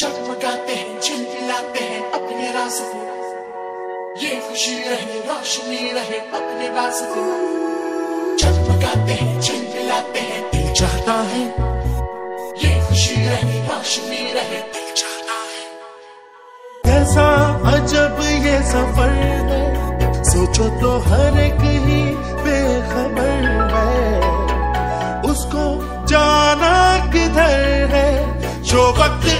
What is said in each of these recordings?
जगमगाते हैं झिलमिलाते हैं, अपने रास्ते ये खुशी रहे, रोशनी रहे, अपने वास्ते जगमगाते हैं झिलमिलाते हैं, दिल चाहता है। ये खुशी रहे, रोशनी रहे, दिल चाहता है। कैसा अजब ये सफ़र है, सोचो तो हर एक ही बेखबर है। उसको जाना किधर है, जो वक्त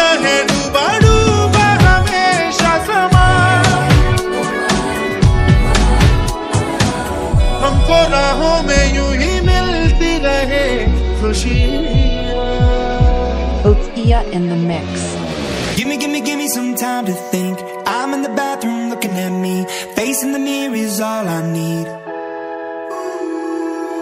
रहे डूबा डूबा हमेशा समा हमको राहों में यूं ही मिलती रहे खुशियाँ Okia in the mix. Gimme, gimme, gimme some time to think. I'm in the bathroom looking at me. Facing the mirror is all I need.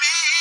be